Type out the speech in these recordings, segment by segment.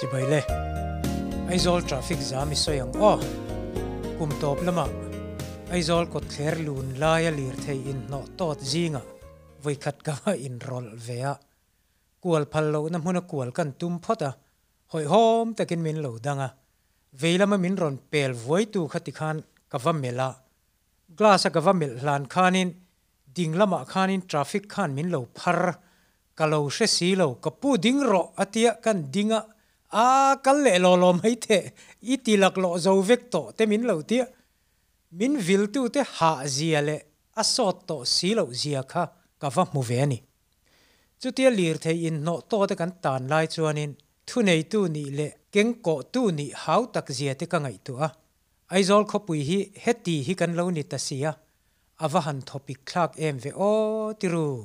chỉ bởi lẽ, ai zol traffic jam mi soyang o oh, kum top lama ai zol ko thler lun lai à lir thei in no tot zinga voi khat ka in rol vea kual phal lo na huna kual kan tum phota hoi hom takin min lo danga veilama min ron pel voi tu khati khan ka va mela glass à ka va mel lan khanin ding lama khanin traffic khan min lo phar. Ka lo she si lo ka pu ding ro atia kan dinga à cái lệ lò lò mấy thế ít thì lạc lọ dầu vết tổ thế mình lầu tiếc mình vil tu thế hạ gì lệ à sọ tổ xí lầu gì à kha cả vấp mù về nè chú tiếc liệt thế in nọ to thế cắn tàn lai cho nên thu này tu nị lệ kiến cổ tu nị háo tắc gì thế cả ngày tu à ai zol khóc bùi hi hết tì hi cắn lâu nị ta xí à à và hàn topic khác em về ô tiru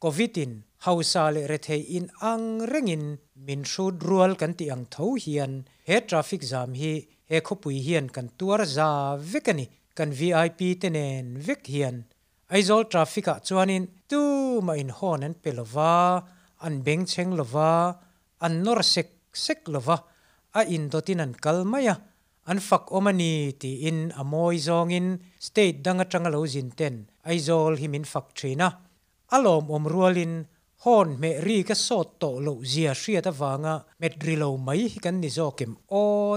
covidin hausa le re the in ang rengin min shu rual kan ti ang tho hian. He traffic jam hi, he kho pui hian kan tuar za vekani kan vip tenen vek hian. Aizol traffic a chuanin tu ma in hon an pelova an beng cheng lova an nor sek sek lova a in dotin an kalmaya an fak omani ti in amoi zongin state danga tanga jin zin ten. Aizol himin fak อารมณ์อมรัวลินฮอนเมรีก็สดโตโลเซียเสียตะวางะเม็ดริโลไม่กันนิจอเก็มโอ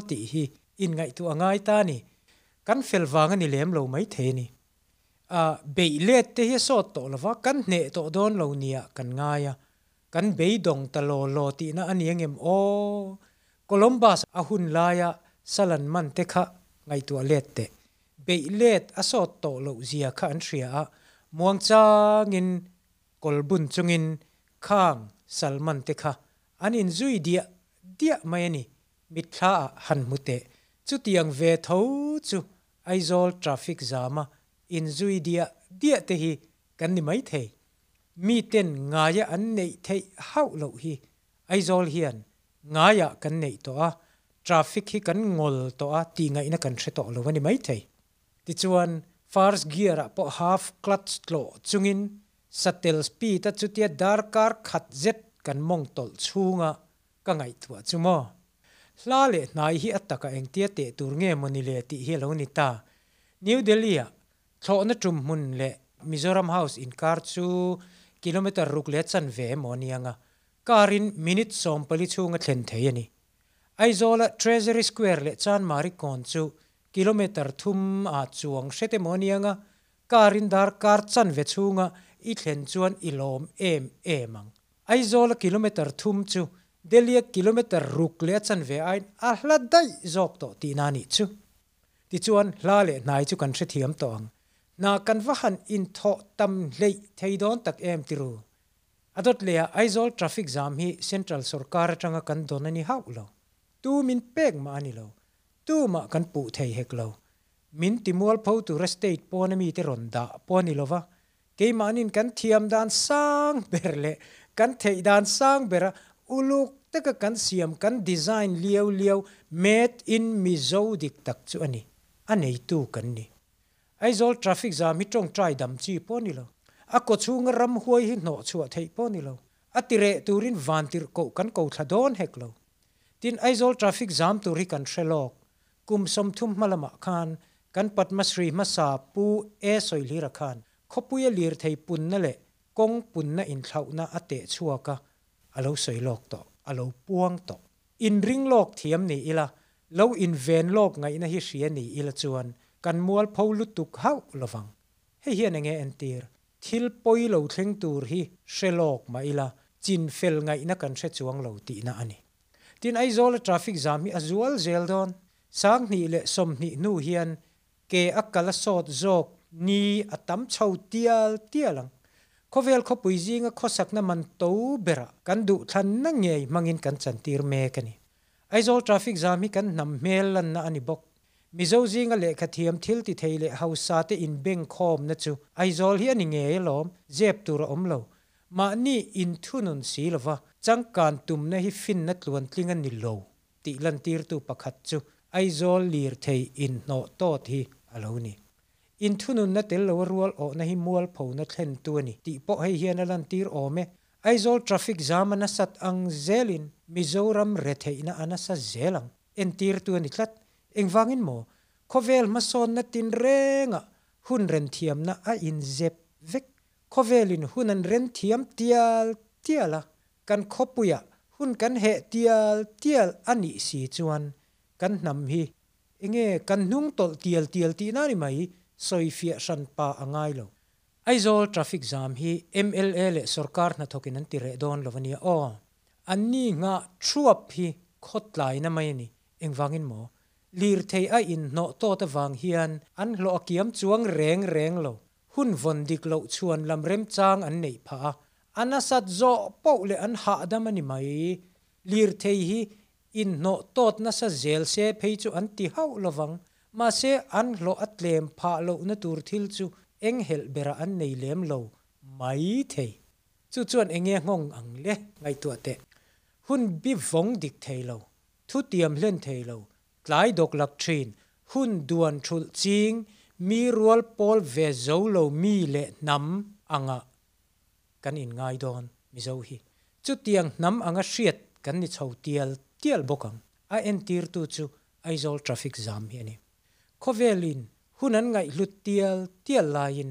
ติฮีอินไงตัวง่ายตานี่กันเฟลวางนี่เลี้มโลไม่เทนี่อ่าเบยเลตเตฮีสดโตละวะกันเนตโตดอนโลเนียกันง่ายะกันเบยดงตะโลโลตินะอันยัเงมโอโคลอมบัสอาหุนลายะสลันมันเตคะไงตัวเลตเตเบยเลตอสดโตโลเซียขันเสียมวงจางิน kolbun chungin khang salman te kha. Anin zui dia dia mai ni mit thla han mute. Chu tiang ve tho chu aizol traffic zama. In zui dia dia te hi kan ni mai the mi ten ngaya an nei thei hau lo hi. Aizol hian ngaya kan nei to a. Traffic hi kan ngol to a. Ti ngai na kan thre to lo wani mai thei. Ti chuan first gear a po half clutch lo chungin satel spi ta chutia dar kar khat zet kan mong tol chunga ka ngai thua chumo. Hla le nai hi ataka eng tia te tur nge moni le ti hi lo ni ta. New delhi a tho na tum mun le mizoram house in kar chu, kilometer ruk le chan ve monianga karin minute som pali chunga thlen thei ani aizola treasury square le chan mari kon chu, kilometer thum a chuang sete monianga karin dar kar chan ve chunga อีเทนชวนอีโลมเอมเอมังไอโซลกิโลเมตรทุ่มจูเดลียกิโลเมตรรุกเลียชันเวไออัลลัดได้จอกต่อตีนานิจูติชวนลาเลนายจูกันเสถียมตองนากันว่าหันอินทอตัมเลยเทยดอนตักเอมติรูอาดดเลียไอโซลทราฟิกซามฮีเซ็นทรัลสุรการจังกันโดนนี่ฮาวโลาตูมินเป็กมาอันนี้โลาตูมากันปูเทยเฮกโลามินติมัวลพาวตุรสเตทปอนมีเตรอนดาปอนิลวา ke manin kan thiam dan sang berle kan thei dan sang bera, uluk taka kan siam, kan design liau liau made in mizo dik tak chu ani. Anei tu kan ni. Zol traffic jam hi tong trai dam chi poni lo. A ko chung ram huai hi no chu thei poni lo. Atire turin vantir ko kan ko thadon hek lo. Tin aizol traffic jam tu ri kan shelok kum som thum malama khan, kan patmasri masa pu e ขปุยลีรไทยปุ่นนั่นแหละกงปุ่นน่ะอินเท่าน่ะอเตชัวก็อเราสวยโลกต่ออเราป้วงต่ออินริงโลกเทียมนี่อีละเราอินเวนโลกไงนะฮิเสียนี่อีละจวนกันมัวพอลุตุกเฮาละวังเฮียนไงเอ็นตีร์ทิลปอยเราเทงตูร์ฮิเชโลกมาอีละจินเฟลไงนะกันเชจวงเราตีนะอันนี้ทินไอโซลทราฟิกจามีอาจวลเจลดอนสังนี่เละสมนี่นู่เฮียนเกอักกะละสอดโจก ni atam chho tial tialang khovel kho puizinga khosak na man to bera kan du than na nge mangin kan chantir me kani aizol traffic jam hi kan nam mel lan na ani bok mizo zinga le khathiam thil ti theile hausa te in beng khom na chu aizol hi ani nge lom zep tur om lo ma ni in thunun silwa changkan tum na hi fin na tluan tlingan ni lo ti lan tir tu pakhat chu aizol lir thei in no to thi alo ni in thunun na tel lo rual o na hi mual pho na thlen tu ni. Ti po hei hian alan tir o me aizol traffic jam na sat ang zelin. Mizoram retheina ana sa zelang. Entir tu ni tlat. Engwangin mo, khovel ma son na tin renga. Hun ren thiam na a in zep vek. Khovelin hunan ren thiam tial, tiala. Kan khopuya. Hun kan he tial tial ani si chuan. Kan nam hi. Enge, kan nung tol tial tial ti na ni mai soi fia san pa angai lo aizol traffic jam hi MLA le sarkar na thokin an tire don lovania o. Anni nga truap hi khotlai na mai ni. Engwangin mo lir thei a in no to ta wang hian an lo akiam chuang reng reng lo. Hun von dik lo chuan lam rem chang an nei pha. Anasat zo po le an ha dam ani mai. Lir thei hi in no tot na sa zel se phei chu an ti hau lawang ma se an lo atlem pha lo na tur thil chu eng hel bera an nei lem lo. Mai thei. Chu chuan enge ngong ang le, ngai tu te. Hun bi vong dik thei lo. Thu tiam len thei lo. Tlai dok lak thin. Hun duan thul ching. Mi rual pol ve zo lo mi le nam anga. Kan in ngai don, mi zo hi. Chu tiang nam anga hriat kan ni chho tial tial bokang. A en tir tu chu aizol traffic jam hi ani khovelin hunan ngai lut tial tial lain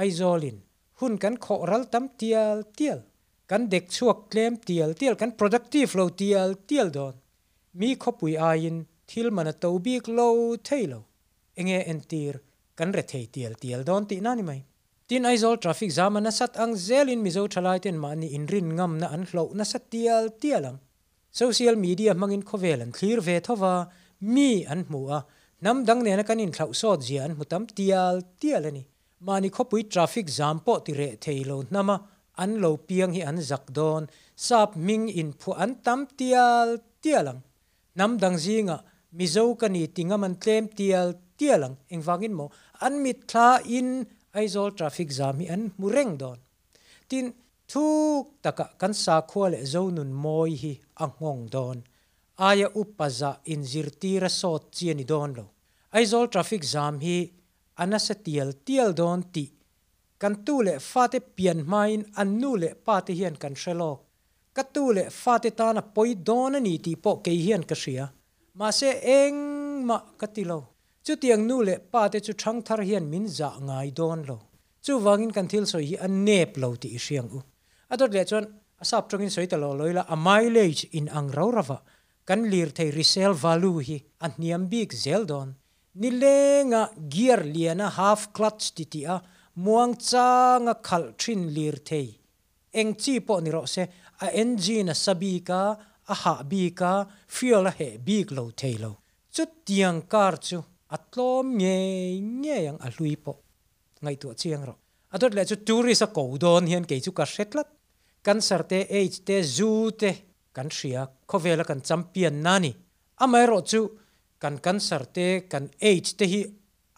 aizolin hun kan khoral tam tial tial. Kan dek chuak klem tial tial. Kan productive lo tial tial don. Mi khopui ain thil mana to bik lo thailo enge entir kan re thei tial tial don ti nani mai. Tin aizol traffic jam na sat ang zelin mizo thalai ten ma ni inrin ngam na an hlo na sat tial tialang social media mangin khovelan clear ve thova mi an mua nam dang ne na kanin thlau so jian mutam tial tial ani. Mani khopui traffic jam po ti re theilo nama an lo piang hi an zak don sap ming in phu an tam tial, tialang. Nam dang zinga mizo kani tinga man tlem tial, tialang. Engwangin mo. An mit thla in aizol traffic jam hi an mureng don tin thuk taka kan sa khwal e zo nun moi hi angong don aya upaza in zirtira sot chiani don lo aizol traffic jam hi anasa tial tial don ti. Kan tu le fate pian main, an nu le pate hian kan shelok ka tu le fate ta na poi don ani ti po ke hian ka ria ma se eng ma katilo chu tiang nu le pate chu thang thar hian min za ngai don lo. Chu wangin kan thil so hi an nep lo ti riang u. Adot le chon asap tongin soi ta lo loila a mileage in ang rawrawa kan lir thei resale value hi, an niam big zeldon ni lenga gear liana half clutch ti ti a, muang changa khal thin lir thei. Eng chi po ni ro se, a engine a sabi ka, a ha bi ka, fuel a he big lo thei lo. Chu tiang kar chu atlom nge nge yang a hlui po. Ngai tu chiang ro. Adot le chu tourist a ko don hian ke chu ka setlat kan sarte age te zu te. Kan ria khovela kan champion nani. Amai ro chu kan cancer te, kan age te hi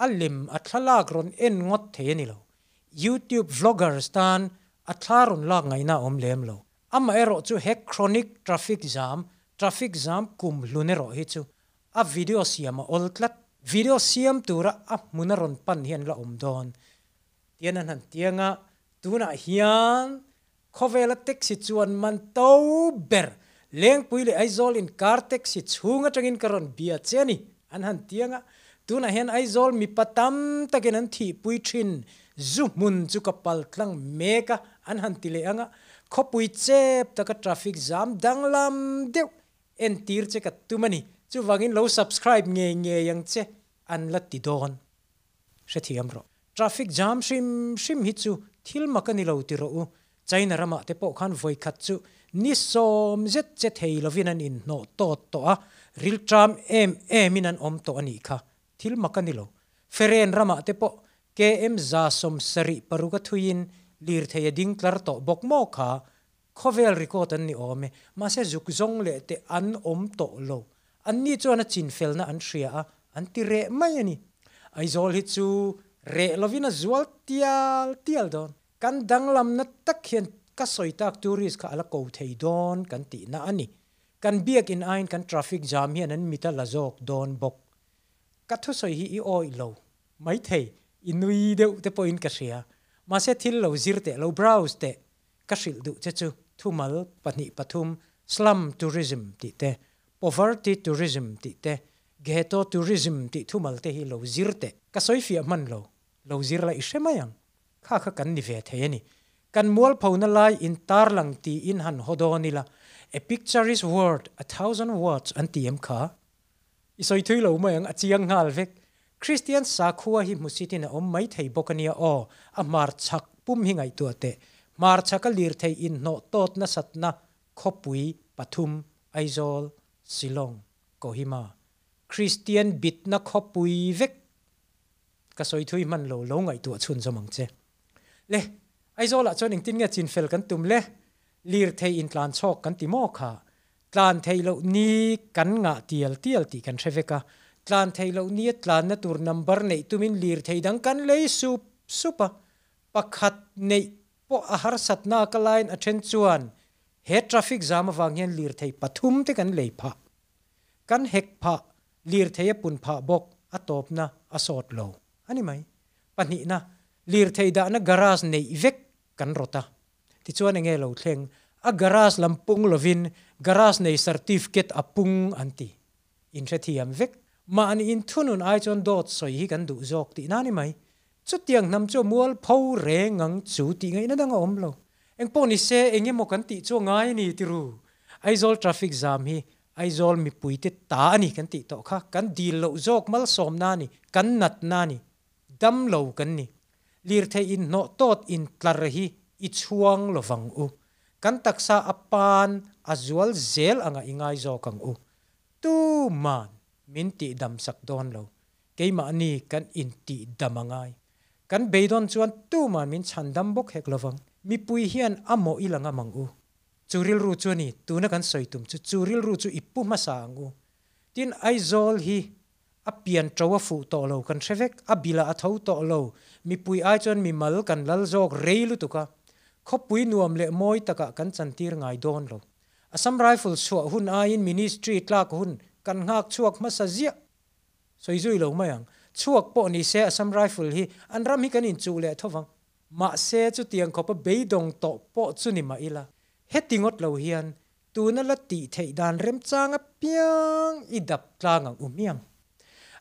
alim athalak ron en ngot the ni lo. Youtube vloggers tan atharun lak ngai na om lem lo. Ama ero chu he chronic traffic jam traffic jam kum lunero hi chu. A video siam ol tlat. Video siam tura a munaron pan hian la om don tianan han tianga, tuna hian, khovela taxi chuan man to ber leng puile aizol in kartek si chunga tangin karon bia cheni. An han tianga, tuna hen aizol mi patam takin an thi pui thin. Zu mun chu kapal tlang meka, an han tile anga. Khopui chep taka traffic jam danglam deu. En tir che ka tumani. Chu wangin lo subscribe nge nge yang che an la ti don. She thiam amro traffic jam shim shim hi chu thil makani lo ti ro u. Chaina rama te po khan voi khat chu ni som zet che thei lovin an in no to to a. Ril tram em em in an om to ani kha thil makani lo. Feren rama te po. Km za som sari paruga thuin lir thei ding tlar to bok mo kha khovel record an ni ome. Ma se zuk zong le te an om to lo. An ni chu na chin fel na an ria a. An ti re mai ani. Ai zol hi chu re lovina zual tial tial don. Kan danglam na tak hian ka soitak tourist ka ala ko thei don kan ti na ani. Kan biak in ain, kan traffic jam hian an mita lazok don bok. Ka thu soi hi i oi lo. Mai thei, inui đều te point ka ria. Ma se thil lo zirte lo browse te. Ka hril du che chu, thumal pani pathum, slum tourism ti te. Poverty tourism ti te. Ghetto tourism ti thumal te hi lo zirte ka soi fi man lo. Lo zir la ishe mayang kha kha kan ni ve the kan mual phona lai in tar lang ti in han hodoni nila. A picture is word a thousand words an ti em kha. Isoi thui lo mayang achiang ngal vek. Christian sakhua hi musitin om mai thei bokania o amar chak pum hingai tu te. Mar chaka lir thei in no tot na satna khopui, pathum, aizol, silong, kohima. Christian bit na khopui vek. Ka soi thui man lo lo ngai tu chun zomang che. Le ไอ้โซละชนอิงตินเงจินเฟลกันตุมเละลีร์เทอินทลานชอกกันติโมค่ะทลานเทยโลนี้กันงะเตียลเตียลติกันเชฟกะทลานเทยโลนี้ทลานนตูร์นัมเบอร์เนตุมินลีร์เทดังกันเลยสุปสุปะปักขัดเนปออาหารสัตว์นากลายน์อเชนจวนเฮทราฟิกจามวางเงินลีร์เทยปฐุมเตกันเลยพะกันเฮกพะลีร์เทยปุ่นพะบกอตบนะอสอดโลอันนี้ไหมปันินะลีร์เทยดานะการาสเนเวก kan rota. Ti chuan nge lo thleng a garage lampung lovin garage nei certificate apung anti in the thiam vek. Ma an in thunun ai chon dot soi hi kan du jok ti nani mai. Chu tiang nam chu mual phau re ngang chu ti ngai na dang om lo. Eng po ni se enge mo kan ti chu ngai ni ti ru. Ai zol traffic jam hi, ai zol mi puite ta ani kan ti to kha. Kan dil lo jok mal som na ni, kan nat na ni, dam lo kan ni lir the in no tot in tlar hi i chuang lo vang u. Kan taksa apan azual zel anga ingai zo kang u. Tu man min ti dam sak don lo. Keima ni kan in ti damangai kan beidon chuan tu man min chandam bok hek lovang mi pui hian amo ilanga u, churil ru chu ni tu na kan soitum chu. Churil ru chu ipu ma sangu tin aizol hi a pian trawa fu to lo kan threvek a bila a tho to lo mi pui ai chon mi mal kan lal jok reilu tuka. Kho pui nuam le moi taka kan chantir ngai don lo. Asam rifle chu hun a in ministry tlak hun, kan ngak chuak ma sa zia. Soizui lo mayang chuak po ni se asam rifle hi, an ram hi kan in chu le thowang ma se chu tiang kho pa beidong to po chu ni ma ila. Hetingot lo hian, tu na la ti thei dan rem changa piang, i dap tlang um ang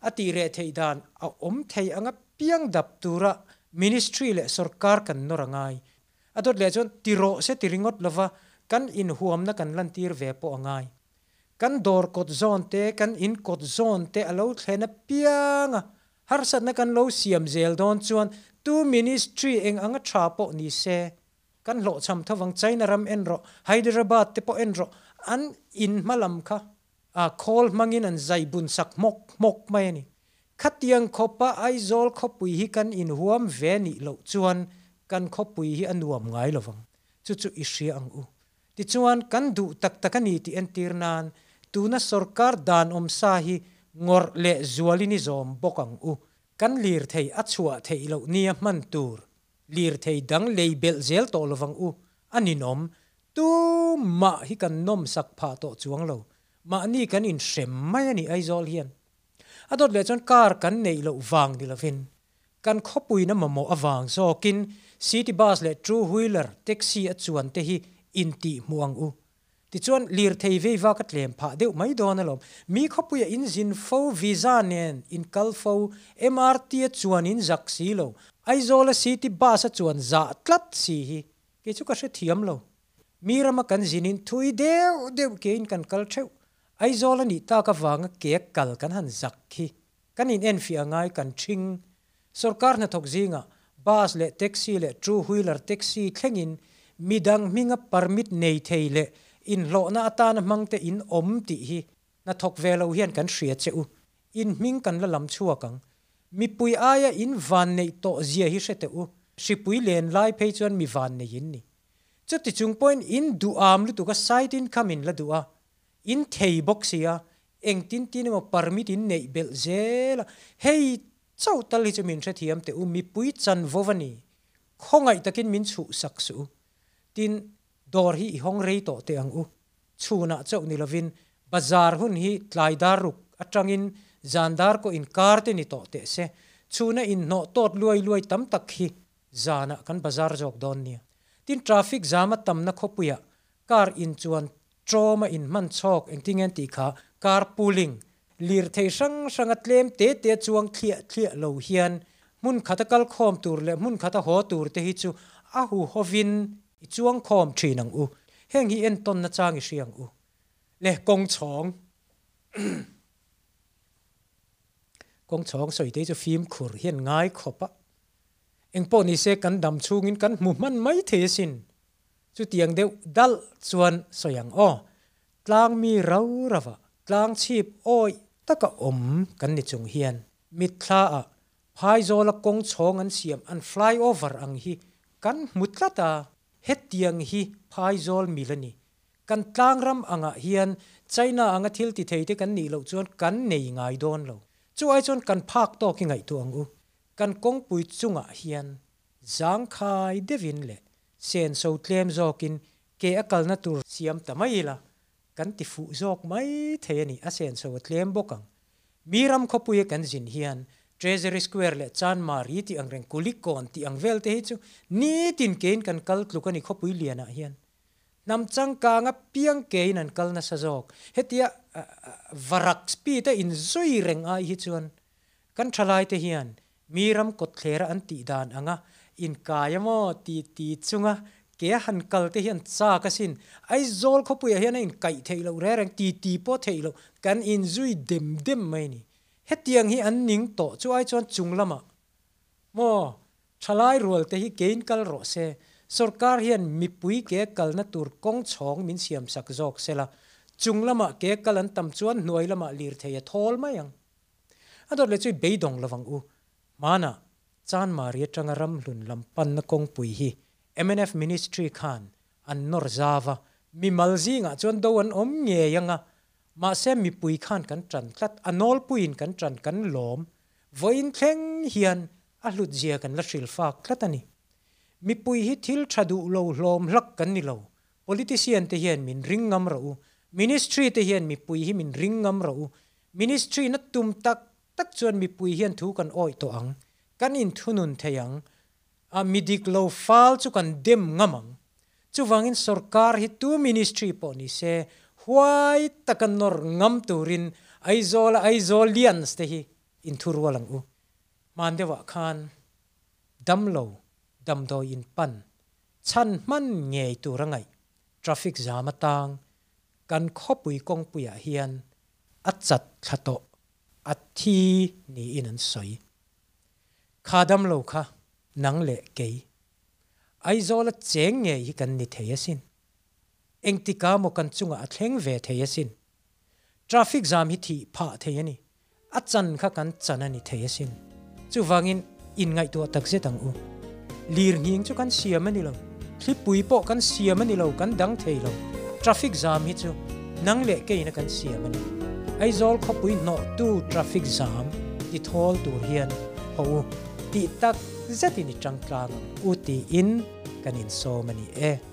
umiam ati re thei dan a om thei anga piang dap tura, ministry le sarkar kan norangai. Adot le chon tiro se tiringot lova kan in huam na kan lan tir ve po angai. Kan dor kot zon te, kan in kot zon te alo thena pianga. Har sat na kan lo siam zel don chuan, tu ministry eng anga tha po ni se. Kan lo cham thawang china ram en ro, hyderabad te po en ro, an in malam kha. Call mangin an zai bun sak mok mok mai ni khatiang khopa ai zol khopui hi kan in huam ve ni lo chuan kan khopui hi anuam ngai lovang chu chu ishi ang u ti chuan kan du tak takani ti en tirnan tuna sarkar dan om sa hi ngor le zualini zom bokang u kan lir thei achua thei lo nia man tur lir thei dang label zel to lovang u ani nom tu ma hi kan nom sak pha to chuang lo ma ni kan in xem mai ani ai zol hiền hian adot le chon kar kan nei lo wang di lovin kan khopui na mamo awang so kin, city bus le true wheeler taxi achuan te hi in ti muang u. Ti chuan lir thei ve wa ka lem pha deuh mai don alom mi khopuya in zin fo visa nen, in kal fo mrt chuan in zak si lo. Aizola city bus a chuan za tlat si hi. Ke chu ka hre thiam lo. Mi rama kan zinin thui deu deu ke in kan kal ai zo la ni ta ka wanga ke kal kan han zak khi. Kan in en fi angai kan thing. Sarkar na thok zinga, bus le taxi le true wheeler taxi thlengin midang minga permit nei theile in lo na atan na mangte in om ti hi. Na thok velo hian kan hria che u. In ming kan la lam chua kang. Mi pui aya in van nei to zia hi se te u. Si pui len lai pe chuan mi van nei in ni. Chuti chung point in du am lu tu ka side in come in la du a in thei box ya eng tin tin mo permit in nei bel zel hey chau tal hi chamin the thiam te u mi pui chan vovani khongai takin min chu sak su. Tin dor hi hong rei to te ang u. Chuna chau ni lovin. Bazar hun hi tlai dar ruk. Atangin zandar ko in kar te ni to te se. Chuna in no tot luai luai tam tak hi. Zana kan bazar jok don nia. Tin traffic zama tam na khopuya car in chuan trauma in man chok eng tingen ti kha car pooling lir thei sang sang atlem te te chuang thlia thlia lo hian mun khata kal khom tur le mun khata ho tur te hi chu a hu hovin i chuang khom thinang u heng hi en ton na chang i siang u le kong chong kong chong soi te chu phim khur hian ngai khopa eng po ni se kan dam chungin kan mu man mai the sin chu tiang deuh dal chuan soyang o tlang mi rau rawa tlang chip oi taka om kan ni chung hian mit thla a phai zo la kong chong an siam an fly over ang hi kan mutlata het tiang hi phai zol milani kan tlang ram anga hian china anga thil ti theite kan ni lo chuan kan nei ngai don lo chu ai chuan kan phak to ki ngai tu ang u kan kong pui chunga hian zang khai devin le sen so tlem zokin, ke akal na tur siam tamai la. Kan ti fu zok mai the ni a sen so tlem bokang. Miram khopuye kan jin hian. Treasury square le chan mari ti angreng kulik kon ti angvel te hi chu. Ni tin kein kan kal tlukani khopui liana ah hian. Nam chang ka nga piang ke an kal na sa jok hetia varak spi te in zoi reng a hi chuan. Kan thalai te hian. Miram kot thlera an ti dan anga in kayamo ti ti chunga, ke han kal te hian cha ka sin. Ai zol khopu ya hian in kai theilo re reng ti ti po theilo, kan in zui dem dem mai ni. Hetiang hi an ning to, chu ai chon chung lama. Mo, thalai rual te hi kein kal ro se. Sarkar hian mi pui ke kal na tur kong chong min siam sak jok sela chung lama ke kal an tam chuan noi lama lir theya thol mayang adot le chui beidong lawang u. Mana chan maria changaram hlun lam pan na kong pui hi. MNF ministry khan, an nor zawa mi malzinga chon do an om nge yanga ma se mi pui khan kan tran tlat anol puin kan tran kan lom. Voin thleng hian, a hlut zia kan la hril fak tlatani mi pui hi thil thadu lo hlom hlak kan ni lo. Politician te hian min ringam ro ministry te hian mi pui hi min ringam ro ministry na tum tak tak chuan mi pui hian thu kan oi to ang. Kan in thunun theyang a midik lo fal chu kan dem ngamang chu wangin sarkar hi tu ministry po ni se huai takan nor ngam turin aizol aizol lians te hi in thurwalang u mandewa khan damlo damdo in pan chan man nge tu rangai traffic jam atang kan khopui kong puya hian achat thato athi ni in an soi khadam lo kha nang le ke ai zola cheng nge hi kan ni theyasin engtika mo kan chunga a thleng ve xin, traffic jam hi thi pha theyani a chan kha kan chanani xin, chu wangin in ngai tu tak se tang u. Lir nging chu kan siam ani lo. Thli pui po kan siam ani lo kan dang thei lo. Traffic jam hi chu nang le ke na kan siam ani ai zol khopui no tu traffic jam ti thol tur hian ho ti tak zati ni tangtlang u ti in kanin so mani e.